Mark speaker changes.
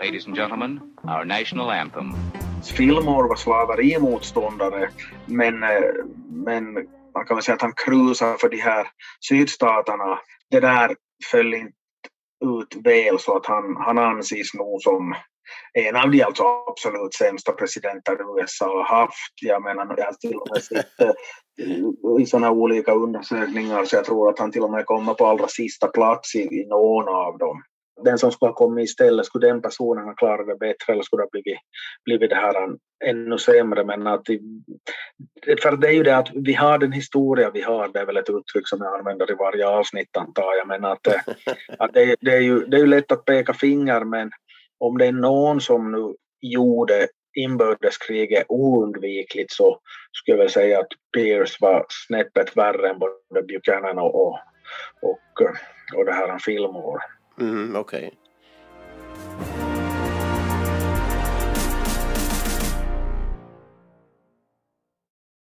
Speaker 1: ladies and gentlemen, our national anthem.
Speaker 2: Fillmore var slaverimotståndare, men, eh, men man kan väl säga att han krusade för de här sydstaterna. Det där föll inte ut väl så att han, han anses nog som en av de alltså absolut sämsta presidenter USA har haft. Jag menar, jag har till och med sett eh, i sådana olika undersökningar så jag tror att han till och med kommer på allra sista plats i, i någon av dem. Den som skulle ha kommit istället, skulle den personen ha klarat det bättre eller skulle det ha blivit, blivit det här ännu sämre? Men att, för det är ju det att vi har den historia vi har, det är väl ett uttryck som jag använder i varje avsnitt antar jag, men att, att det, det, är ju, det är ju lätt att peka finger men om det är någon som nu gjorde inbördeskriget oundvikligt så skulle jag väl säga att Pierce var snäppet värre än både Buchanan och, och, och, och det här Fillmore.
Speaker 3: Mm-hmm, okay.